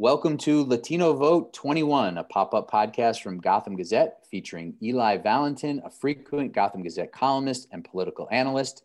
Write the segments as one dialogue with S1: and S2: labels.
S1: Welcome to Latino Vote 21, a pop up podcast from Gotham Gazette featuring Eli Valentin, a frequent Gotham Gazette columnist and political analyst.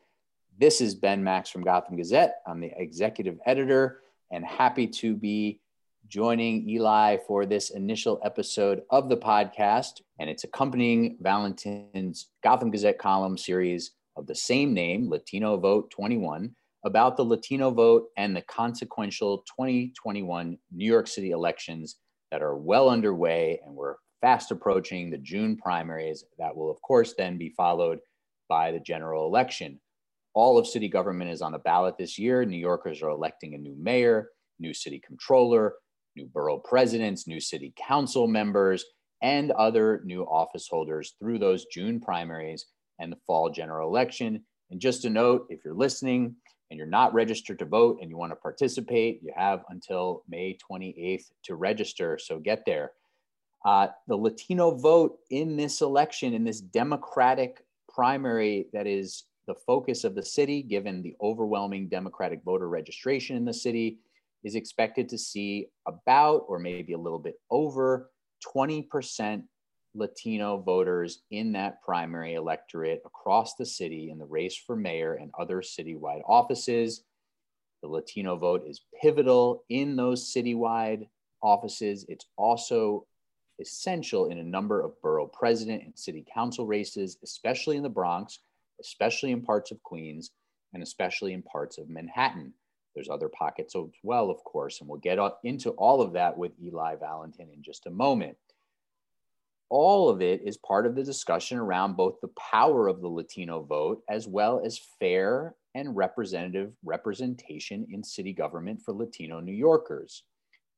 S1: This is Ben Max from Gotham Gazette. I'm the executive editor and happy to be joining Eli for this initial episode of the podcast. And it's accompanying Valentin's Gotham Gazette column series of the same name, Latino Vote 21 about the Latino vote and the consequential 2021 New York City elections that are well underway and we're fast approaching the June primaries that will, of course, then be followed by the general election. All of city government is on the ballot this year. New Yorkers are electing a new mayor, new city controller, new borough presidents, new city council members, and other new office holders through those June primaries and the fall general election. And just a note, if you're listening, and you're not registered to vote and you want to participate, you have until May 28th to register. So get there. Uh, the Latino vote in this election, in this Democratic primary that is the focus of the city, given the overwhelming Democratic voter registration in the city, is expected to see about or maybe a little bit over 20% Latino voters in that primary electorate across the city in the race for mayor and other citywide offices. The Latino vote is pivotal in those citywide offices. It's also essential in a number of borough president and city council races, especially in the Bronx, especially in parts of Queens, and especially in parts of Manhattan. There's other pockets as well, of course, and we'll get into all of that with Eli Valentin in just a moment all of it is part of the discussion around both the power of the Latino vote as well as fair and representative representation in city government for Latino New Yorkers.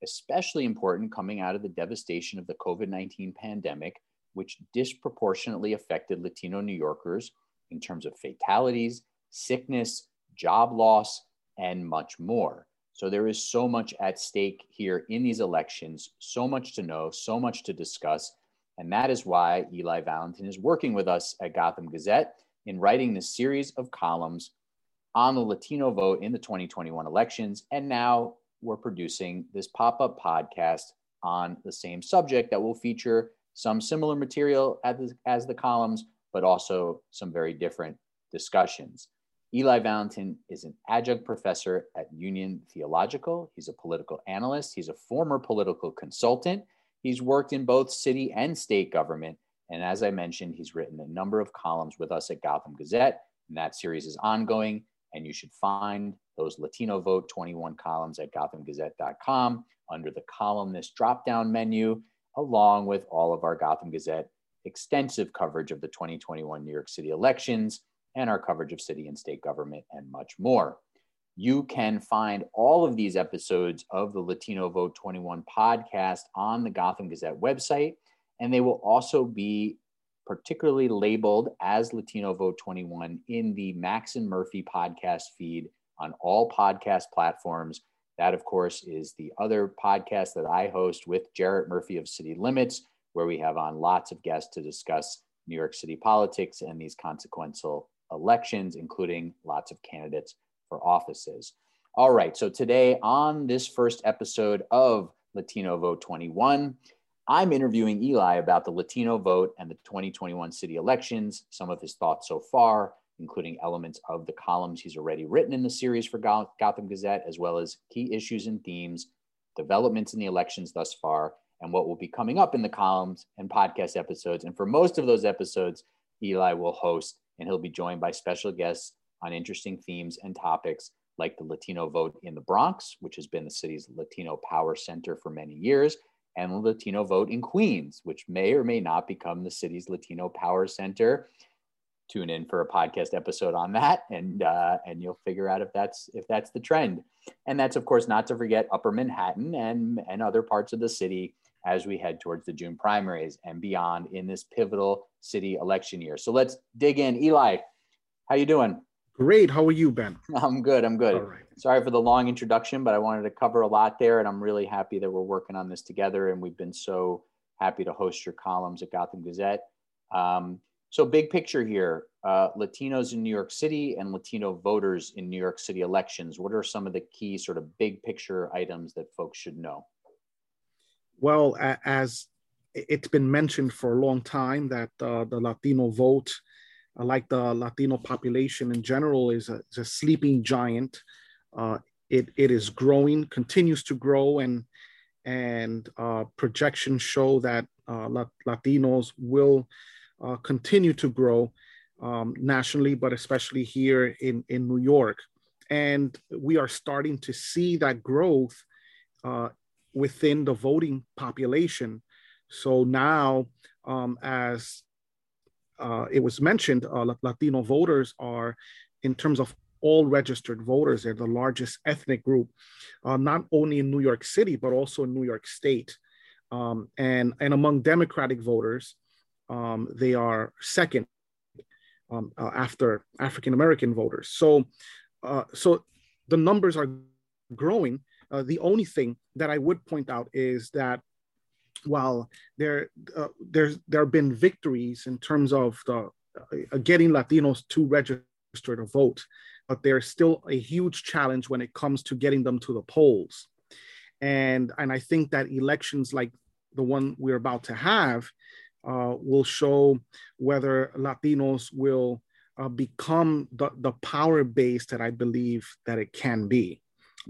S1: Especially important coming out of the devastation of the COVID 19 pandemic, which disproportionately affected Latino New Yorkers in terms of fatalities, sickness, job loss, and much more. So there is so much at stake here in these elections, so much to know, so much to discuss. And that is why Eli Valentin is working with us at Gotham Gazette in writing this series of columns on the Latino vote in the 2021 elections. And now we're producing this pop up podcast on the same subject that will feature some similar material as as the columns, but also some very different discussions. Eli Valentin is an adjunct professor at Union Theological. He's a political analyst. He's a former political consultant He's worked in both city and state government. And as I mentioned, he's written a number of columns with us at Gotham Gazette. And that series is ongoing. And you should find those Latino Vote 21 columns at gothamgazette.com under the columnist drop down menu, along with all of our Gotham Gazette extensive coverage of the 2021 New York City elections and our coverage of city and state government and much more. You can find all of these episodes of the Latino Vote 21 podcast on the Gotham Gazette website, and they will also be particularly labeled as Latino Vote 21 in the Max and Murphy podcast feed on all podcast platforms. That, of course, is the other podcast that I host with Jarrett Murphy of City Limits, where we have on lots of guests to discuss New York City politics and these consequential elections, including lots of candidates for offices. All right, so today on this first episode of Latino Vote 21, I'm interviewing Eli about the Latino vote and the 2021 city elections, some of his thoughts so far, including elements of the columns he's already written in the series for Gotham Gazette, as well as key issues and themes, developments in the elections thus far, and what will be coming up in the columns and podcast episodes. And for most of those episodes, Eli will host, and he'll be joined by special guests on interesting themes and topics like the Latino vote in the Bronx, which has been the city's Latino power center for many years, and the Latino vote in Queens, which may or may not become the city's Latino power center. Tune in for a podcast episode on that, and uh, and you'll figure out if that's if that's the trend. And that's of course not to forget Upper Manhattan and and other parts of the city as we head towards the June primaries and beyond in this pivotal city election year. So let's dig in. Eli, how you doing?
S2: Great. How are you, Ben?
S1: I'm good. I'm good. All right. Sorry for the long introduction, but I wanted to cover a lot there. And I'm really happy that we're working on this together. And we've been so happy to host your columns at Gotham Gazette. Um, so, big picture here uh, Latinos in New York City and Latino voters in New York City elections. What are some of the key, sort of big picture items that folks should know?
S2: well, as it's been mentioned for a long time that uh, the Latino vote, like the Latino population in general, is a, is a sleeping giant. Uh, it, it is growing, continues to grow, and and uh, projections show that uh, Latinos will uh, continue to grow um, nationally, but especially here in, in New York. And we are starting to see that growth within the voting population. So now, um, as uh, it was mentioned, uh, Latino voters are, in terms of all registered voters, they're the largest ethnic group, uh, not only in New York City, but also in New York State. Um, and, and among Democratic voters, um, they are second um, uh, after African American voters. So, uh, so the numbers are growing, uh, the only thing that I would point out is that while there uh, there's there have been victories in terms of the uh, getting Latinos to register to vote, but there's still a huge challenge when it comes to getting them to the polls. And and I think that elections like the one we're about to have uh, will show whether Latinos will uh, become the, the power base that I believe that it can be.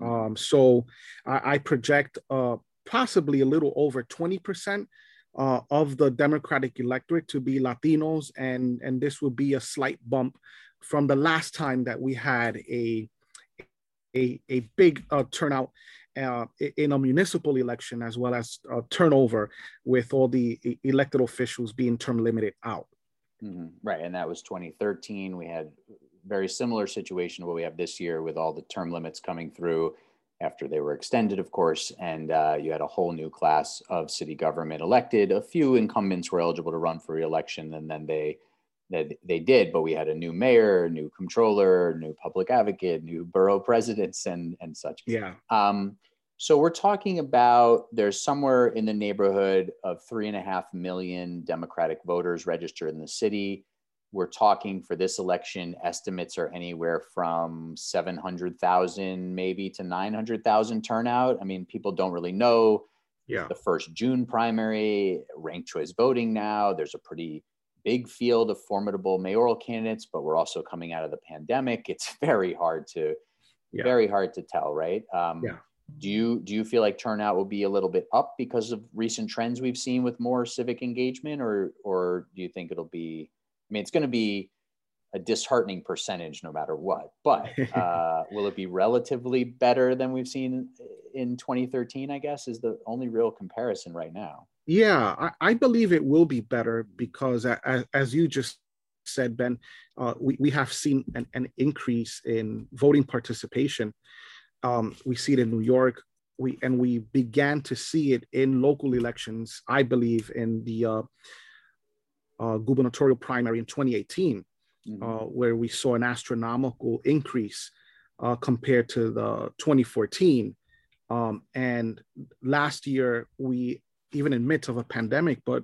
S2: Um, so I, I project uh, possibly a little over 20% uh, of the Democratic electorate to be Latinos, and, and this would be a slight bump from the last time that we had a, a, a big uh, turnout uh, in a municipal election, as well as turnover with all the elected officials being term limited out.
S1: Mm-hmm. Right, and that was 2013. We had very similar situation to what we have this year with all the term limits coming through after they were extended, of course, and uh, you had a whole new class of city government elected. A few incumbents were eligible to run for reelection, and then they they, they did. But we had a new mayor, new comptroller, new public advocate, new borough presidents, and and such.
S2: Yeah.
S1: Um, so we're talking about there's somewhere in the neighborhood of three and a half million Democratic voters registered in the city we're talking for this election estimates are anywhere from 700,000 maybe to 900,000 turnout. I mean, people don't really know.
S2: Yeah.
S1: The first June primary, ranked choice voting now. There's a pretty big field of formidable mayoral candidates, but we're also coming out of the pandemic. It's very hard to yeah. very hard to tell, right?
S2: Um, yeah.
S1: Do you do you feel like turnout will be a little bit up because of recent trends we've seen with more civic engagement, or or do you think it'll be mean, it's going to be a disheartening percentage no matter what. But uh, will it be relatively better than we've seen in 2013? I guess is the only real comparison right now.
S2: Yeah, I, I believe it will be better because, as, as you just said, Ben, uh, we, we have seen an, an increase in voting participation. Um, we see it in New York. We and we began to see it in local elections. I believe in the uh, uh, gubernatorial primary in 2018, mm-hmm. uh, where we saw an astronomical increase uh, compared to the 2014. Um, and last year, we even in midst of a pandemic, but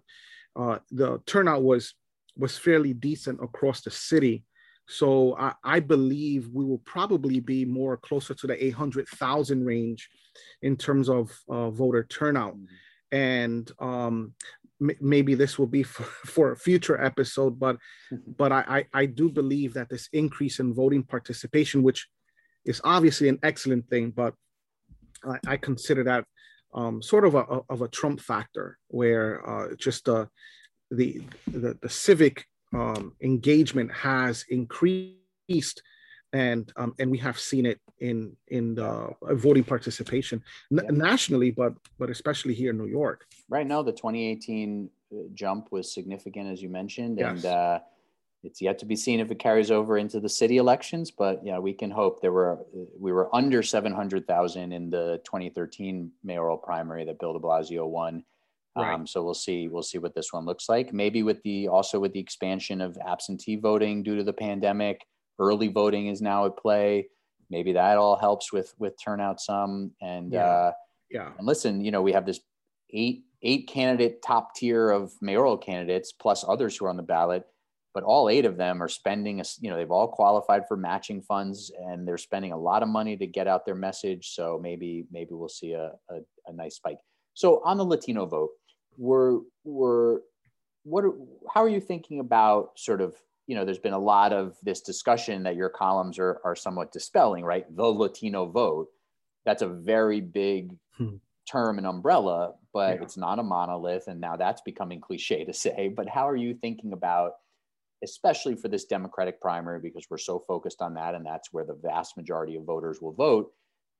S2: uh, the turnout was was fairly decent across the city. So I, I believe we will probably be more closer to the 800,000 range in terms of uh, voter turnout. Mm-hmm. And um, maybe this will be for, for a future episode but mm-hmm. but I, I, I do believe that this increase in voting participation which is obviously an excellent thing but i, I consider that um, sort of a, of a trump factor where uh, just uh, the, the the civic um, engagement has increased and um, and we have seen it in in the voting participation n- nationally, but but especially here in New York.
S1: Right now, the 2018 uh, jump was significant, as you mentioned, yes. and uh, it's yet to be seen if it carries over into the city elections. But yeah, we can hope. There were we were under 700,000 in the 2013 mayoral primary that Bill De Blasio won. Right. Um, so we'll see. We'll see what this one looks like. Maybe with the also with the expansion of absentee voting due to the pandemic early voting is now at play. Maybe that all helps with with turnout some. And
S2: yeah.
S1: Uh,
S2: yeah.
S1: And listen, you know, we have this eight eight candidate top tier of mayoral candidates plus others who are on the ballot but all eight of them are spending a, you know they've all qualified for matching funds and they're spending a lot of money to get out their message so maybe maybe we'll see a, a, a nice spike So on the Latino vote, we're we're what are, how are you thinking about sort of you know there's been a lot of this discussion that your columns are are somewhat dispelling right the latino vote that's a very big hmm. term and umbrella but yeah. it's not a monolith and now that's becoming cliche to say but how are you thinking about especially for this democratic primary because we're so focused on that and that's where the vast majority of voters will vote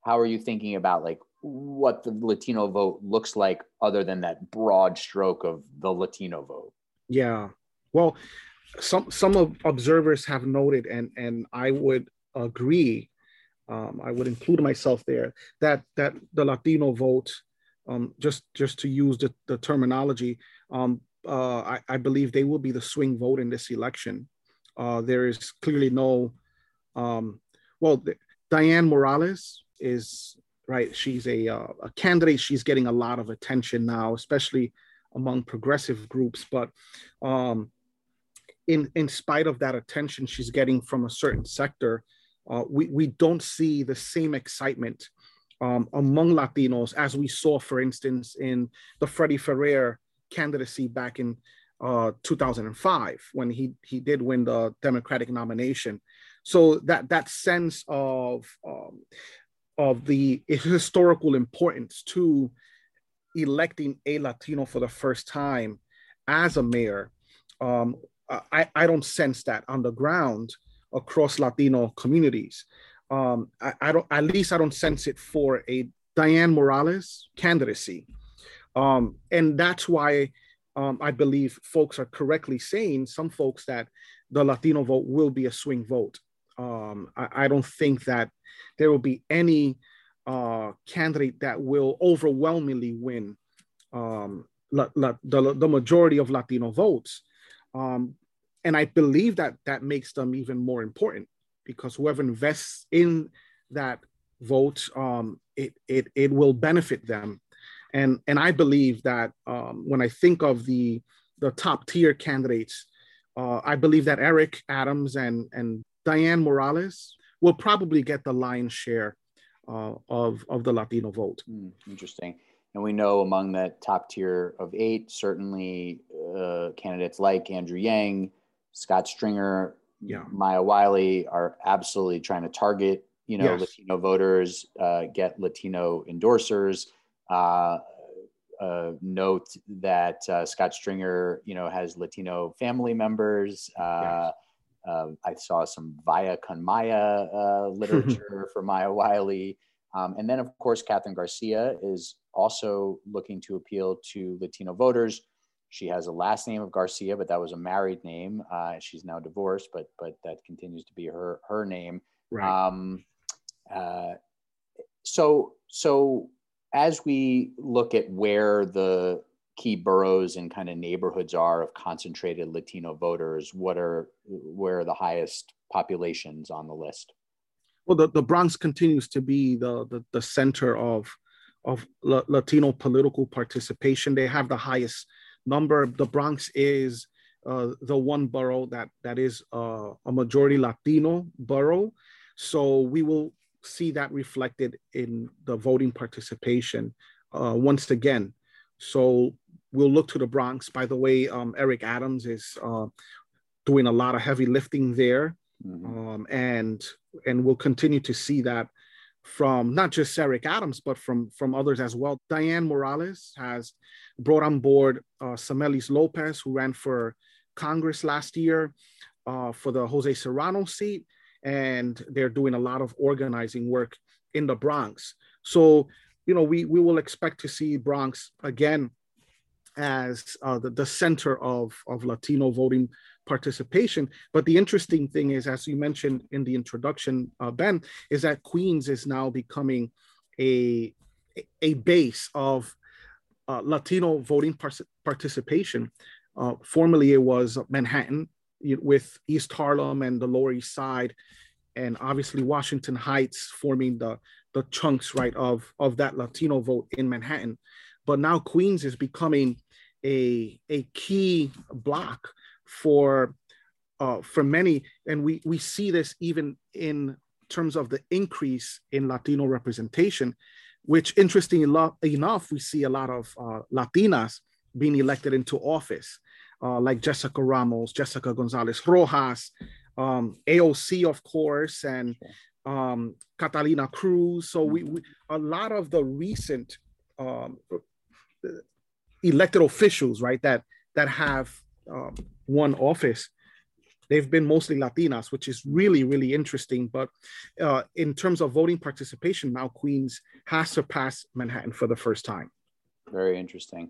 S1: how are you thinking about like what the latino vote looks like other than that broad stroke of the latino vote
S2: yeah well some some of observers have noted and and i would agree um, i would include myself there that that the latino vote um, just just to use the, the terminology um, uh, I, I, believe they will be the swing vote in this election. Uh, there is clearly no, um, well, the, Dianne Morales is right. She's a, uh, a candidate. She's getting a lot of attention now, especially among progressive groups. But um, in in spite of that attention she's getting from a certain sector, uh, we we don't see the same excitement um, among Latinos as we saw, for instance, in the Freddie Ferrer candidacy back in uh, 2005 when he he did win the Democratic nomination. So that that sense of um, of the historical importance to electing a Latino for the first time as a mayor, um, I, I don't sense that on the ground across Latino communities. Um, I, I, don't, at least I don't sense it for a Dianne Morales candidacy. Um, and that's why um, I believe folks are correctly saying, some folks, that the Latino vote will be a swing vote. Um, I, I, don't think that there will be any uh, candidate that will overwhelmingly win um, la, la, the, the majority of Latino votes. Um, and I believe that that makes them even more important because whoever invests in that vote, um, it, it, it will benefit them and and I believe that um, when I think of the the top tier candidates, uh, I believe that Eric Adams and and Dianne Morales will probably get the lion's share uh, of of the Latino vote.
S1: Mm, interesting. And we know among that top tier of eight, certainly uh, candidates like Andrew Yang, Scott Stringer, yeah. Maya Wiley are absolutely trying to target, you know, yes. Latino voters, uh, get Latino endorsers. Uh, uh, note that uh, Scott Stringer, you know, has Latino family members. Uh, uh I saw some Vaya con Maya uh, literature for Maya Wiley. Um, and then, of course, Kathryn Garcia is also looking to appeal to Latino voters. She has a last name of Garcia, but that was a married name. Uh, she's now divorced, but but that continues to be her her name. Right. Um, so so as we look at where the key boroughs and kind of neighborhoods are of concentrated Latino voters, what are where are the highest populations on the list?
S2: Well, the, the Bronx continues to be the, the, the center of of La- Latino political participation. They have the highest number. The Bronx is uh, the one borough that that is uh, a majority Latino borough. So we will see that reflected in the voting participation uh, once again. So we'll look to the Bronx. By the way, um, Eric Adams is uh, doing a lot of heavy lifting there, mm-hmm. um, and and we'll continue to see that from not just Eric Adams, but from from others as well. Dianne Morales has brought on board uh, Samelys Lopez, who ran for Congress last year uh, for the Jose Serrano seat and they're doing a lot of organizing work in the Bronx. So, you know, we, we will expect to see Bronx again as uh, the, the center of, of Latino voting participation. But the interesting thing is, as you mentioned in the introduction, uh, Ben, is that Queens is now becoming a, a base of uh, Latino voting par- participation. Uh, formerly, it was Manhattan, with East Harlem and the Lower East Side, and obviously Washington Heights forming the the chunks right of of that Latino vote in Manhattan. But now Queens is becoming a a key block for uh, for many, and we we see this even in terms of the increase in Latino representation. which interesting enough, we see a lot of uh, Latinas being elected into office, uh, like Jessica Ramos, Jessica Gonzalez Rojas, um, AOC, of course, and um, Catalina Cruz. So we, we, a lot of the recent um, elected officials, right, that that have um, won office, they've been mostly Latinas, which is really really interesting. But uh, in terms of voting participation, now Queens has surpassed Manhattan for the first time.
S1: Very interesting.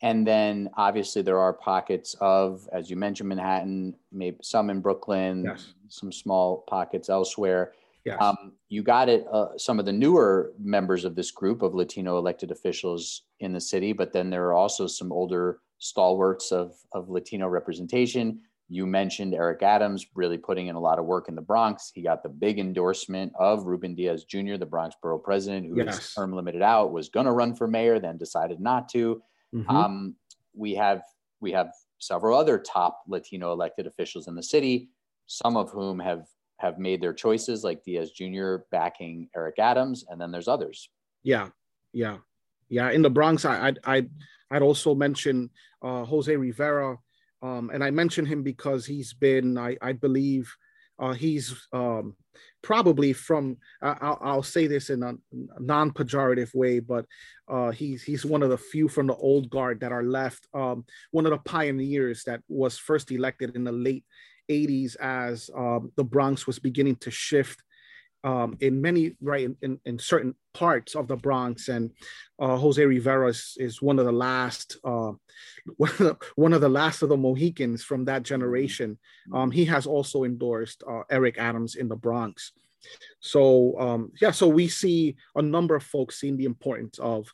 S1: And then obviously there are pockets of, as you mentioned, Manhattan, maybe some in Brooklyn, yes. some small pockets elsewhere.
S2: Yes. Um,
S1: you got it. Uh, some of the newer members of this group of Latino elected officials in the city, but then there are also some older stalwarts of, of Latino representation. You mentioned Eric Adams really putting in a lot of work in the Bronx. He got the big endorsement of Ruben Diaz Jr., the Bronx borough president, who yes. is term limited out, was going to run for mayor, then decided not to. Mm-hmm. Um, we have we have several other top Latino elected officials in the city, some of whom have have made their choices, like Diaz Jr. backing Eric Adams, and then there's others.
S2: Yeah, yeah, yeah. In the Bronx, I I I'd, I'd also mention uh, Jose Rivera, um, and I mention him because he's been, I I believe, uh, he's um, probably from I'll, I'll, say this in a non-pejorative way, but uh, he's he's one of the few from the old guard that are left. Um, one of the pioneers that was first elected in the late 80s as um, the Bronx was beginning to shift um, in many right in, in, certain parts of the Bronx, and uh, Jose Rivera is, is, one of the last uh, one of the last of the Mohicans from that generation. Um, he has also endorsed uh, Eric Adams in the Bronx. So um, yeah, so we see a number of folks seeing the importance of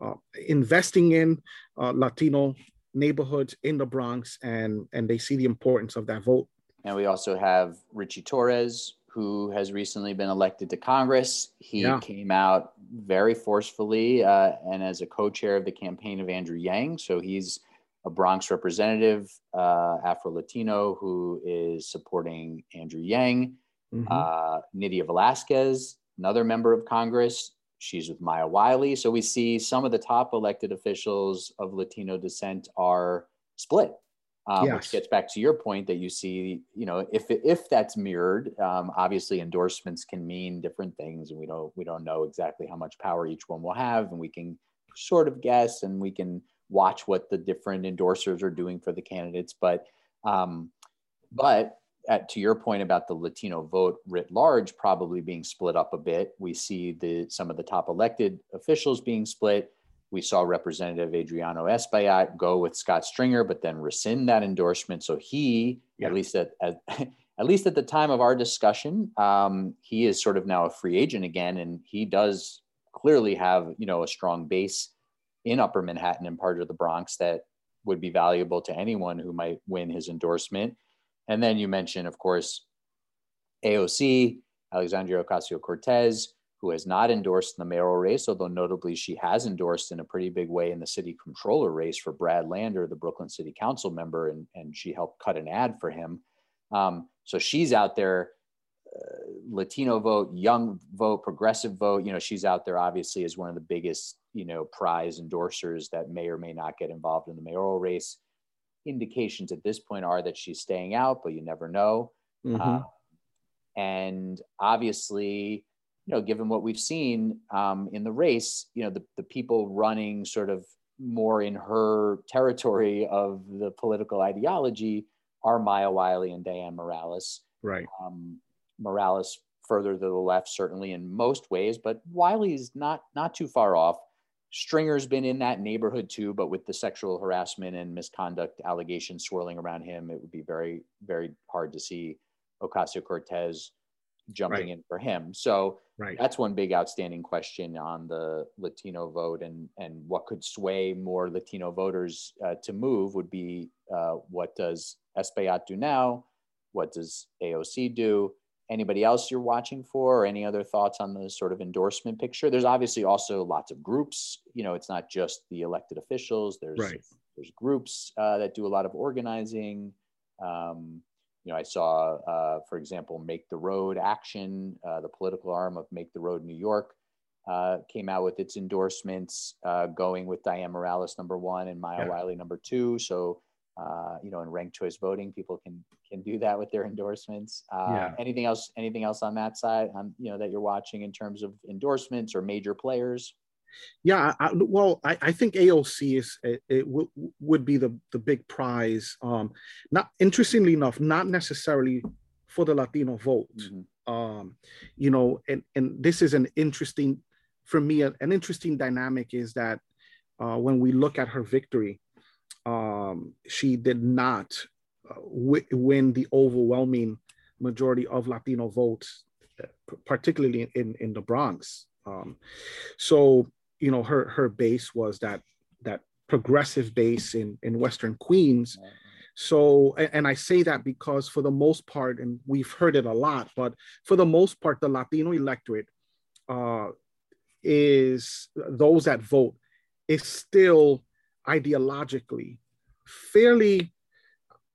S2: uh, investing in uh, Latino neighborhoods in the Bronx, and and they see the importance of that vote.
S1: And we also have Richie Torres, who has recently been elected to Congress. He yeah. came out very forcefully uh, and as a co chair of the campaign of Andrew Yang. So he's a Bronx representative, uh, Afro Latino, who is supporting Andrew Yang. Mm-hmm. Uh, Nydia Velázquez, another member of Congress. She's with Maya Wiley. So we see some of the top elected officials of Latino descent are split um, yes. which gets back to your point that you see, you know, if if that's mirrored, um, obviously endorsements can mean different things, and we don't we don't know exactly how much power each one will have, and we can sort of guess, and we can watch what the different endorsers are doing for the candidates, but um, but at, to your point about the Latino vote writ large probably being split up a bit, we see the some of the top elected officials being split we saw Representative Adriano Espaillat go with Scott Stringer, but then rescind that endorsement. So he, yeah. at least at, at, at least at the time of our discussion, um, he is sort of now a free agent again, and he does clearly have you know a strong base in Upper Manhattan and part of the Bronx that would be valuable to anyone who might win his endorsement. And then you mentioned, of course, AOC, Alexandria Ocasio Cortez who has not endorsed in the mayoral race, although notably she has endorsed in a pretty big way in the city controller race for Brad Lander, the Brooklyn City Council member, and, and she helped cut an ad for him. Um, so she's out there, uh, Latino vote, young vote, progressive vote. You know, she's out there obviously as one of the biggest, you know, prize endorsers that may or may not get involved in the mayoral race. Indications at this point are that she's staying out, but you never know. Mm-hmm. Uh, and obviously, you know, given what we've seen um, in the race, you know, the, the people running sort of more in her territory of the political ideology are Maya Wiley and Dianne Morales.
S2: Right.
S1: Um, Morales further to the left, certainly in most ways, but Wiley's not not too far off. Stringer's been in that neighborhood too, but with the sexual harassment and misconduct allegations swirling around him, it would be very, very hard to see Ocasio Cortez jumping right. in for him. So
S2: right.
S1: that's one big outstanding question on the Latino vote and and what could sway more Latino voters uh, to move would be uh, what does Espaillat do now? What does AOC do? Anybody else you're watching for, or any other thoughts on the sort of endorsement picture? There's obviously also lots of groups. You know, it's not just the elected officials. There's
S2: right.
S1: there's groups uh, that do a lot of organizing. Um, you know, I saw, uh, for example, Make the Road Action, uh, the political arm of Make the Road New York, uh, came out with its endorsements, uh, going with Dianne Morales number one and Maya yeah. Wiley number two. So, uh, you know, in ranked choice voting, people can can do that with their endorsements. Uh, yeah. Anything else? Anything else on that side? Um, you know, that you're watching in terms of endorsements or major players?
S2: Yeah, I, well, I, I, think AOC is it, it w- would be the the big prize. Um, not interestingly enough, not necessarily for the Latino vote. Mm-hmm. Um, you know, and and this is an interesting for me. An interesting dynamic is that uh, when we look at her victory, um, she did not uh, w- win the overwhelming majority of Latino votes, uh, particularly in in the Bronx. Um, so you know her her base was that that progressive base in in western queens. So and i say that because for the most part and we've heard it a lot but for the most part the latino electorate uh, is those that vote is still ideologically fairly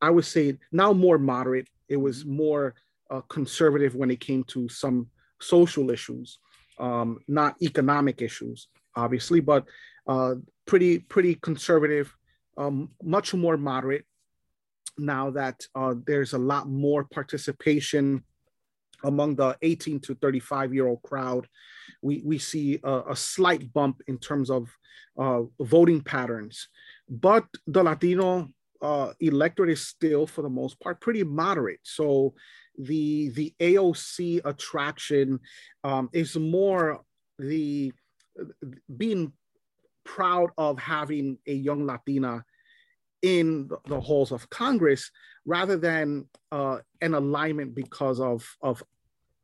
S2: i would say now more moderate. It was more uh, conservative when it came to some social issues um, not economic issues obviously, but uh, pretty pretty conservative, um, much more moderate. Now that uh, there's a lot more participation among the 18 to 35 year old crowd, we, we see a, a slight bump in terms of uh, voting patterns. But the Latino uh, electorate is still, for the most part, pretty moderate. So the the AOC attraction um, is more the being proud of having a young Latina in the halls of Congress rather than uh, an alignment because of, of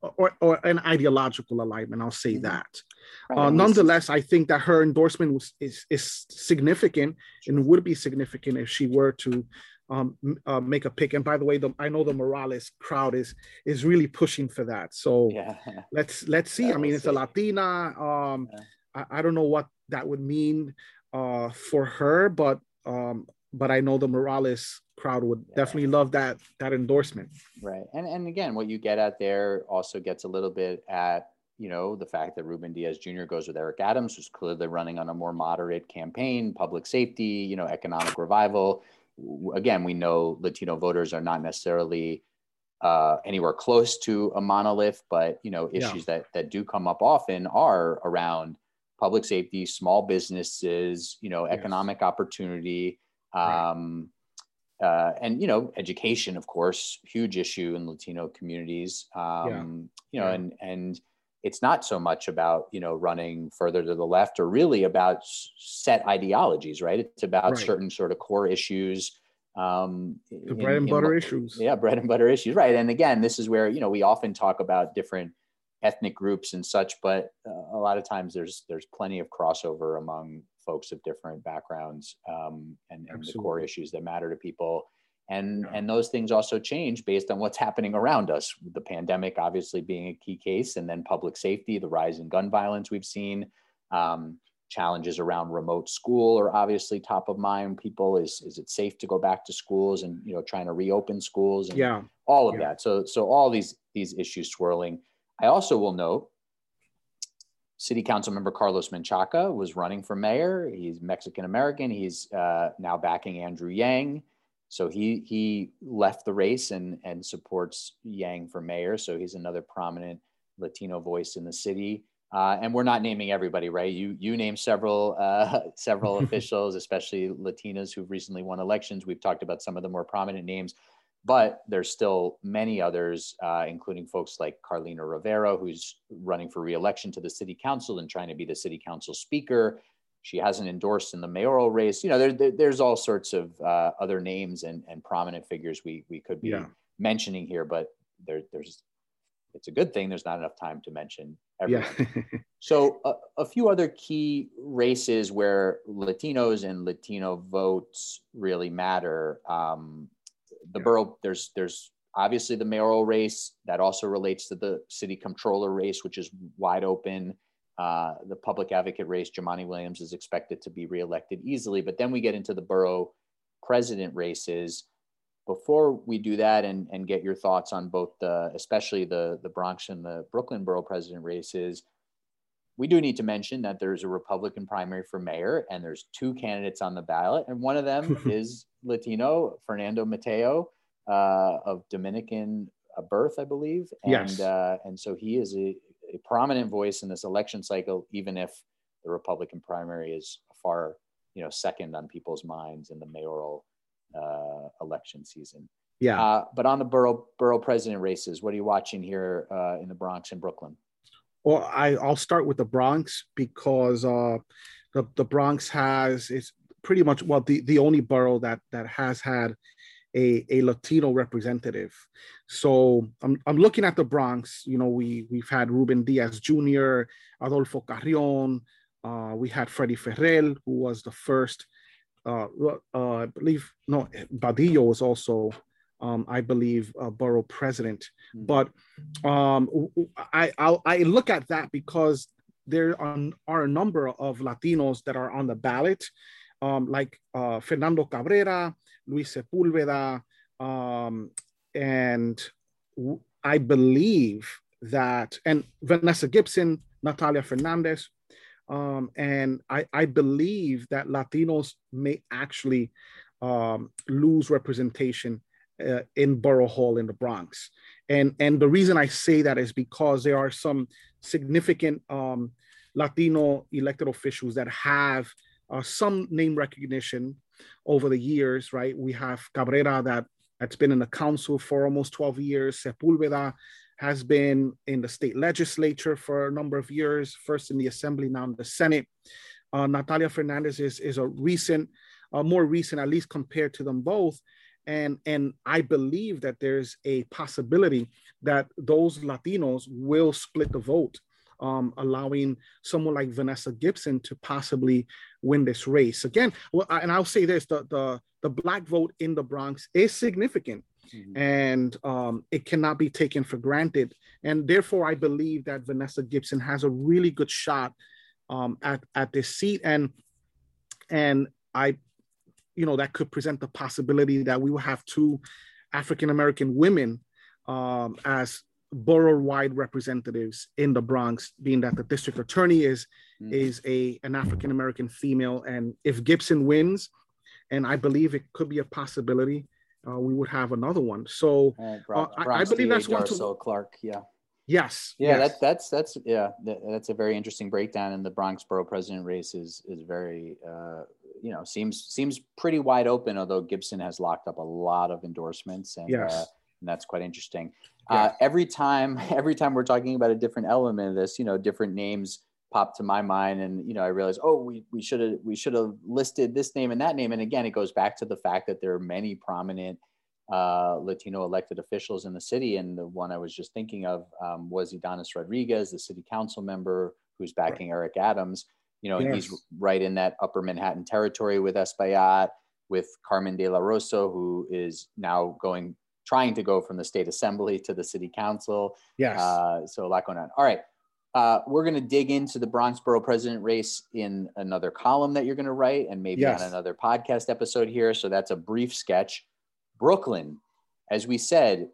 S2: or, or an ideological alignment. I'll say mm-hmm. that. Right. Uh, nonetheless, I think that her endorsement was, is, is significant and would be significant if she were to um, uh, make a pick. And by the way, the, I know the Morales crowd is is really pushing for that. So yeah. let's let's see. I mean, it's see. a Latina. Um, yeah. I, I don't know what that would mean uh, for her, but um, but I know the Morales crowd would yeah. definitely love that that endorsement.
S1: Right, and and again, what you get at there also gets a little bit at you know the fact that Ruben Diaz Jr. goes with Eric Adams, who's clearly running on a more moderate campaign, public safety, you know, economic revival. Again, we know Latino voters are not necessarily uh, anywhere close to a monolith, but you know, issues yeah. that that do come up often are around public safety, small businesses, you know, economic yes. opportunity, um, right. uh, and you know, education, of course, huge issue in Latino communities. Um, yeah. You know, yeah. and and it's not so much about you know running further to the left or really about set ideologies, right? It's about right. certain sort of core issues. Um,
S2: the bread in, and butter in, issues.
S1: Yeah, bread and butter issues, right? And again, this is where you know we often talk about different ethnic groups and such, but uh, a lot of times there's there's plenty of crossover among folks of different backgrounds um, and, and the core issues that matter to people. And, yeah. and those things also change based on what's happening around us. The pandemic, obviously, being a key case, and then public safety, the rise in gun violence we've seen, um, challenges around remote school are obviously top of mind. People is is it safe to go back to schools and you know trying to reopen schools and
S2: yeah.
S1: all of
S2: yeah.
S1: that. So so all these these issues swirling. I also will note City Council member Carlos Menchaca was running for mayor. He's Mexican American. He's uh, now backing Andrew Yang. So he he left the race and and supports Yang for mayor. So he's another prominent Latino voice in the city. Uh, and we're not naming everybody, right? You you name several uh, several officials, especially Latinas who've recently won elections. We've talked about some of the more prominent names but there's still many others, uh, including folks like Carlina Rivera, who's running for reelection to the city council and trying to be the city council speaker. She hasn't endorsed in the mayoral race. You know, there, there, there's all sorts of uh, other names and, and prominent figures we, we could be yeah. mentioning here, but there, there's it's a good thing there's not enough time to mention everyone. Yeah. so a, a, few other key races where Latinos and Latino votes really matter. Um, the yeah. borough there's there's obviously the mayoral race that also relates to the city controller race which is wide open uh, the public advocate race Jumaane williams is expected to be reelected easily but then we get into the borough president races before we do that and, and get your thoughts on both the especially the the bronx and the brooklyn borough president races we do need to mention that there's a Republican primary for mayor, and there's two candidates on the ballot, and one of them is Latino, Fernando Mateo, uh, of Dominican uh, birth, I believe. And,
S2: yes.
S1: Uh, and so he is a, a, prominent voice in this election cycle, even if the Republican primary is far, you know, second on people's minds in the mayoral uh, election season.
S2: Yeah.
S1: Uh, but on the borough borough president races, what are you watching here uh, in the Bronx and Brooklyn?
S2: Well, I, I'll start with the Bronx because uh, the, the Bronx has it's pretty much well the, the only borough that that has had a, a Latino representative. So I'm, I'm looking at the Bronx. You know, we we've had Ruben Diaz Jr., Adolfo Carrion. Uh, we had Freddie Ferrer, who was the first. Uh, uh, I believe no, Badillo was also um, I believe, uh, borough president. Mm-hmm. But um, I, I'll, I look at that because there are, are, a number of Latinos that are on the ballot, um, like uh, Fernando Cabrera, Luis Sepulveda, um, and I believe that, and Vanessa Gibson, Natalia Fernandez, um, and I, I, believe that Latinos may actually um, lose representation uh, in Borough Hall in the Bronx. And, and the reason I say that is because there are some significant um, Latino elected officials that have uh, some name recognition over the years, right? We have Cabrera that that's been in the council for almost 12 years. Sepulveda has been in the state legislature for a number of years, first in the assembly, now in the Senate. Uh, Natalia Fernandez is, is a recent, uh, more recent, at least compared to them both, and and i believe that there's a possibility that those latinos will split the vote um, allowing someone like vanessa gibson to possibly win this race. Again well, and i'll say this the, the the black vote in the bronx is significant mm-hmm. and um, it cannot be taken for granted. And therefore i believe that vanessa gibson has a really good shot um, at at this seat. And and i you know that could present the possibility that we will have two African American women um, as borough-wide representatives in the Bronx, being that the district attorney is mm. is a an African American female, and if Gibson wins, and I believe it could be a possibility, uh, we would have another one. So uh, I, I, believe that's one
S1: to Clark. Yeah.
S2: Yes.
S1: Yeah,
S2: yes.
S1: That, that's that's yeah, that, that's a very interesting breakdown. And the Bronx borough president race is is very uh, you know seems seems pretty wide open. Although Gibson has locked up a lot of endorsements, and,
S2: yes.
S1: uh, and that's quite interesting. Uh, every time every time we're talking about a different element of this, you know, different names pop to my mind, and you know, I realize, oh, we we should have we should have listed this name and that name. And again, it goes back to the fact that there are many prominent uh, Latino elected officials in the city. And the one I was just thinking of um, was Ydanis Rodriguez, the city council member who's backing right. Eric Adams. You know, yes. he's right in that upper Manhattan territory with Espaillat, with Carmen de la Rosa, who is now going, trying to go from the state assembly to the city council.
S2: Yes.
S1: Uh, so a lot going on. All right. Uh, we're going to dig into the Bronx Borough President race in another column that you're going to write and maybe yes. on another podcast episode here. So that's a brief sketch. Brooklyn, as we said,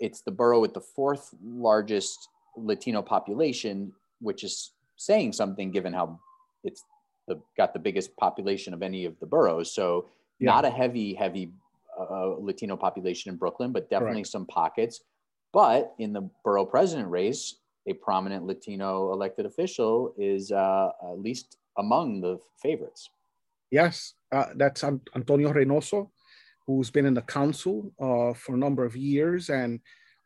S1: it's the borough with the fourth largest Latino population, which is saying something given how it's the, got the biggest population of any of the boroughs. So yeah. not a heavy, heavy uh, Latino population in Brooklyn, but definitely Correct. some pockets. But in the borough president race, a prominent Latino elected official is uh, at least among the favorites.
S2: Yes, uh, that's Antonio Reynoso, who's been in the council uh, for a number of years and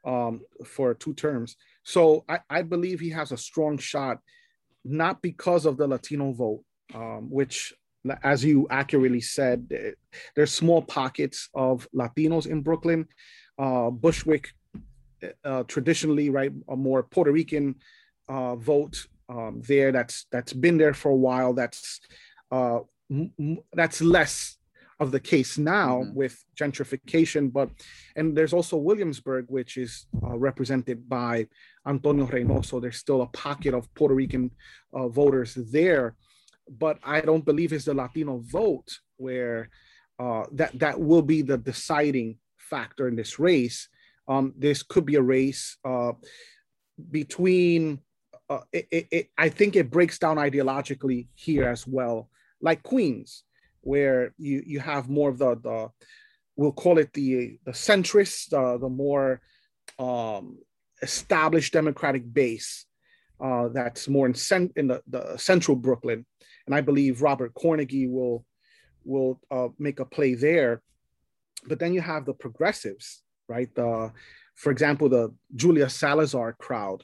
S2: um, for two terms. So I, I, believe he has a strong shot, not because of the Latino vote, um, which, as you accurately said, there's small pockets of Latinos in Brooklyn. Uh, Bushwick, uh, traditionally, right, a more Puerto Rican uh, vote um, there. That's that's been there for a while. That's uh, m- that's less of the case now mm-hmm. with gentrification but and there's also williamsburg which is uh, represented by antonio reynoso. There's still a pocket of puerto rican uh, voters there but i don't believe it's the latino vote where uh, that that will be the deciding factor in this race. Um, this could be a race uh, between uh, it, it, it, I think it breaks down ideologically here as well, like Queens, where you you have more of the the we'll call it the the centrist, uh, the more um, established Democratic base uh, that's more in, cent- in the, the central Brooklyn, and I believe Robert Cornegy will will uh, make a play there. But then you have the progressives, right? The, for example, the Julia Salazar crowd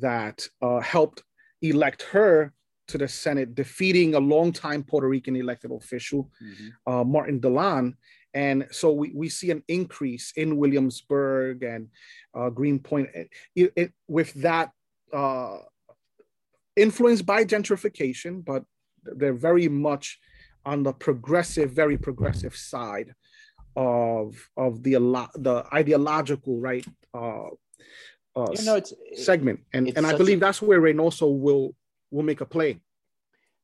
S2: that uh, helped elect her to the Senate, defeating a longtime Puerto Rican elected official, mm-hmm. uh, Martin Dilan. And so we, we see an increase in Williamsburg and uh, Greenpoint it, it, with that uh, influenced by gentrification, but they're very much on the progressive, very progressive side of of the the ideological right uh, uh, you know, it's, segment, and it's and I believe a, that's where Reynoso will will make a play.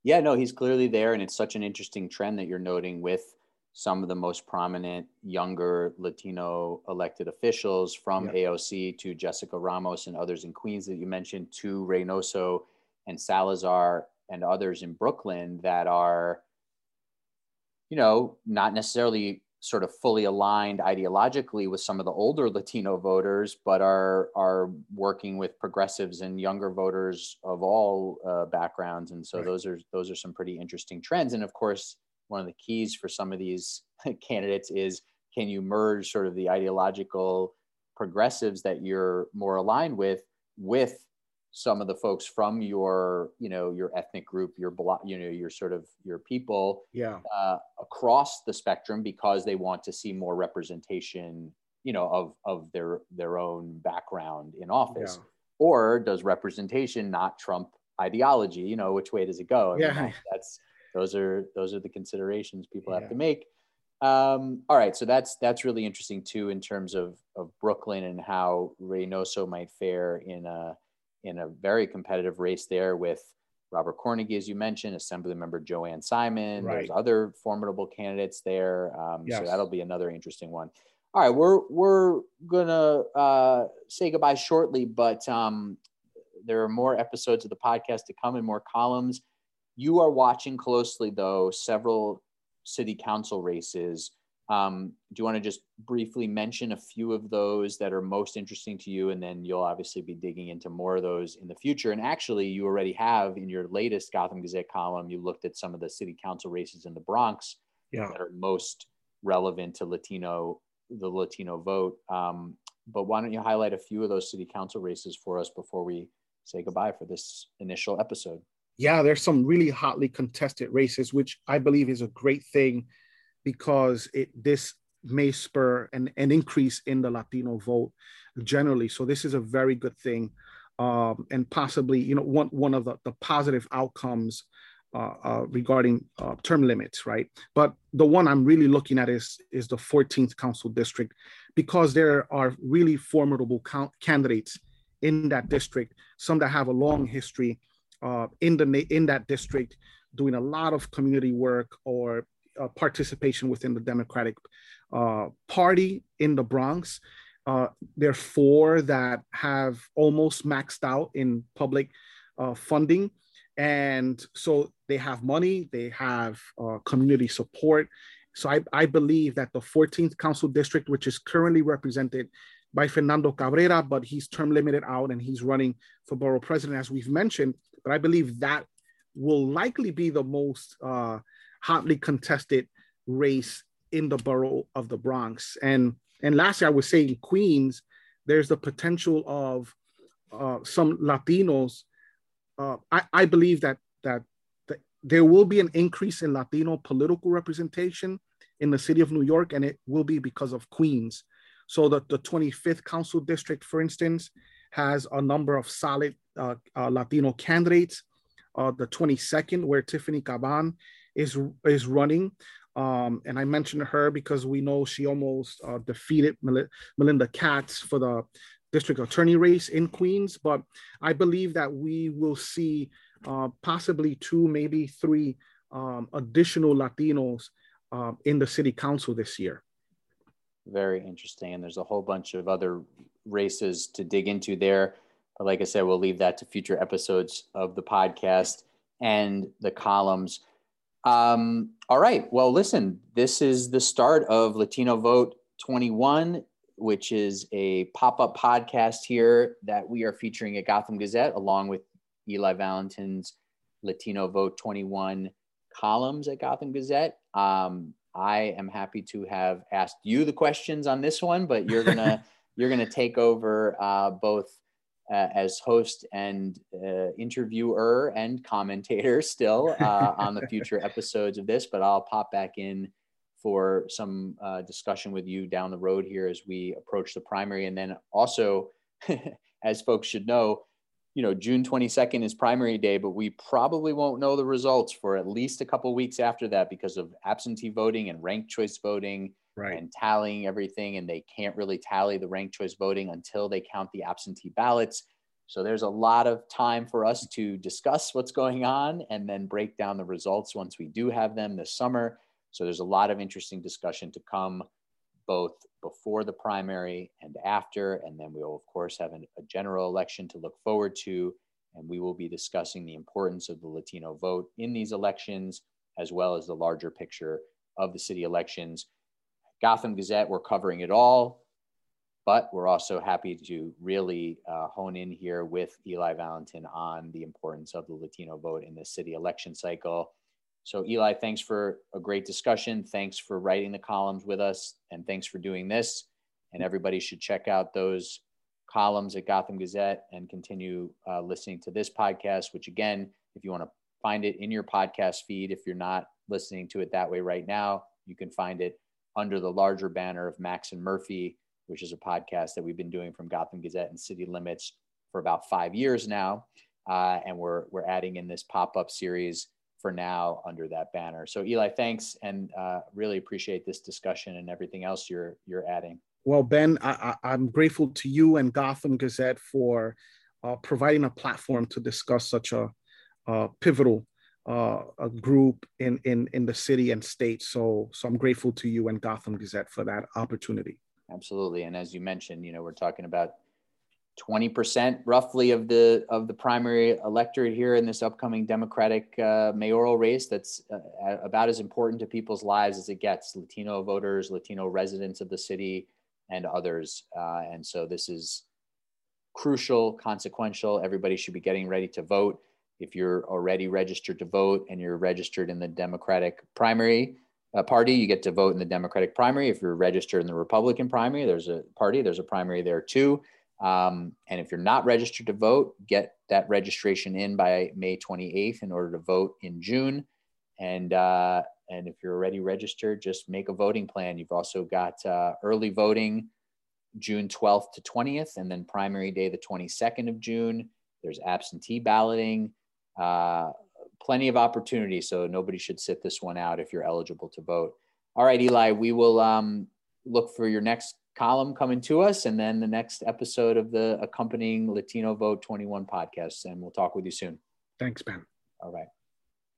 S1: Yeah, no, he's clearly there, and it's such an interesting trend that you're noting with some of the most prominent younger Latino elected officials from yeah. AOC to Jessica Ramos and others in Queens that you mentioned to Reynoso and Salazar and others in Brooklyn that are, you know, not necessarily sort of fully aligned ideologically with some of the older Latino voters, but are are working with progressives and younger voters of all uh, backgrounds. And so right. those are those are some pretty interesting trends. And of course, one of the keys for some of these candidates is can you merge sort of the ideological progressives that you're more aligned with with some of the folks from your you know your ethnic group your block you know your sort of your people
S2: yeah.
S1: uh, across the spectrum because they want to see more representation you know of of their their own background in office. Yeah. or does representation not trump ideology? You know which way does it go? I
S2: yeah. mean,
S1: that's those are those are the considerations people yeah. have to make. Um, all right so that's that's really interesting too in terms of of brooklyn and how reynoso might fare in a in a very competitive race there with Robert Cornegy, as you mentioned, Assemblymember Jo Ann Simon. Right. There's other formidable candidates there. Um, yes. So that'll be another interesting one. All right, we're we're gonna uh, say goodbye shortly, but um, there are more episodes of the podcast to come and more columns. You are watching closely, though, several city council races um, do you want to just briefly mention a few of those that are most interesting to you? And then you'll obviously be digging into more of those in the future. And actually, you already have in your latest Gotham Gazette column, you looked at some of the city council races in the Bronx
S2: yeah.
S1: that are most relevant to Latino, the Latino vote. Um, but why don't you highlight a few of those city council races for us before we say goodbye for this initial episode?
S2: Yeah, there's some really hotly contested races, which I believe is a great thing because it this may spur an, an increase in the Latino vote generally. So this is a very good thing. Um, and possibly, you know, one, one of the, the positive outcomes uh, uh, regarding uh, term limits, right? But the one I'm really looking at is, is the 14th council district because there are really formidable candidates in that district, some that have a long history uh, in, the, in that district, doing a lot of community work or uh, participation within the Democratic uh, Party in the Bronx. Uh, there are four that have almost maxed out in public uh, funding. And so they have money, they have uh, community support. So I, I believe that the 14th Council District, which is currently represented by Fernando Cabrera, but he's term limited out and he's running for borough president, as we've mentioned. But I believe that will likely be the most uh, hotly contested race in the borough of the Bronx. And and lastly, I would say in Queens, there's the potential of uh, some Latinos. Uh, I, I believe that, that that there will be an increase in Latino political representation in the city of New York, and it will be because of Queens. So the, the 25th Council District, for instance, has a number of solid uh, uh Latino candidates. Uh, the 22nd, where Tiffany Caban is is running. Um, and I mentioned her because we know she almost uh, defeated Mel- Melinda Katz for the district attorney race in Queens. But I believe that we will see uh, possibly two, maybe three um, additional Latinos uh, in the city council this year.
S1: Very interesting. And there's a whole bunch of other races to dig into there. But like I said, we'll leave that to future episodes of the podcast and the columns. Um, all right. Well, listen, this is the start of Latino Vote 21, which is a pop up podcast here that we are featuring at Gotham Gazette along with Eli Valentin's Latino Vote 21 columns at Gotham Gazette. Um, I am happy to have asked you the questions on this one, but you're gonna you're gonna take over uh, both uh, as host and uh, interviewer and commentator still uh, on the future episodes of this, but I'll pop back in for some uh, discussion with you down the road here as we approach the primary. And then also, as folks should know, you know, June 22nd is primary day, but we probably won't know the results for at least a couple weeks after that because of absentee voting and ranked choice voting right. and tallying everything. And they can't really tally the ranked choice voting until they count the absentee ballots. So there's a lot of time for us to discuss what's going on and then break down the results once we do have them this summer. So there's a lot of interesting discussion to come both before the primary and after. And then we will, of course, have an, a general election to look forward to. And we will be discussing the importance of the Latino vote in these elections, as well as the larger picture of the city elections. Gotham Gazette, we're covering it all, but we're also happy to really uh, hone in here with Eli Valentin on the importance of the Latino vote in the city election cycle. So, Eli, thanks for a great discussion. Thanks for writing the columns with us, and thanks for doing this. And everybody should check out those columns at Gotham Gazette and continue uh, listening to this podcast, which, again, if you want to find it in your podcast feed, if you're not listening to it that way right now, you can find it under the larger banner of Max and Murphy, which is a podcast that we've been doing from Gotham Gazette and City Limits for about five years now. Uh, and we're, we're adding in this pop up series for now under that banner. So, Eli, thanks and uh, really appreciate this discussion and everything else you're, you're adding.
S2: Well, Ben, I, am grateful to you and Gotham Gazette for uh, providing a platform to discuss such a, pivotal uh, a group in, in, in the city and state. So, so I'm grateful to you and Gotham Gazette for that opportunity.
S1: Absolutely. And as you mentioned, you know, we're talking about 20% roughly of the of the primary electorate here in this upcoming democratic uh, mayoral race that's uh, about as important to people's lives as it gets latino voters latino residents of the city and others uh, and so this is crucial consequential everybody should be getting ready to vote if you're already registered to vote and you're registered in the Democratic primary uh, party, you get to vote in the Democratic primary. If you're registered in the Republican primary, there's a party, there's a primary there too. Um, and if you're not registered to vote, get that registration in by May 28th in order to vote in June. And uh, and if you're already registered, just make a voting plan. You've also got uh, early voting June 12th to 20th, and then primary day the 22nd of June. There's absentee balloting uh, plenty of opportunity. So nobody should sit this one out if you're eligible to vote. All right, Eli, we will um, look for your next column coming to us and then the next episode of the accompanying Latino Vote 21 podcast. And we'll talk with you soon.
S2: Thanks, Ben.
S1: All right.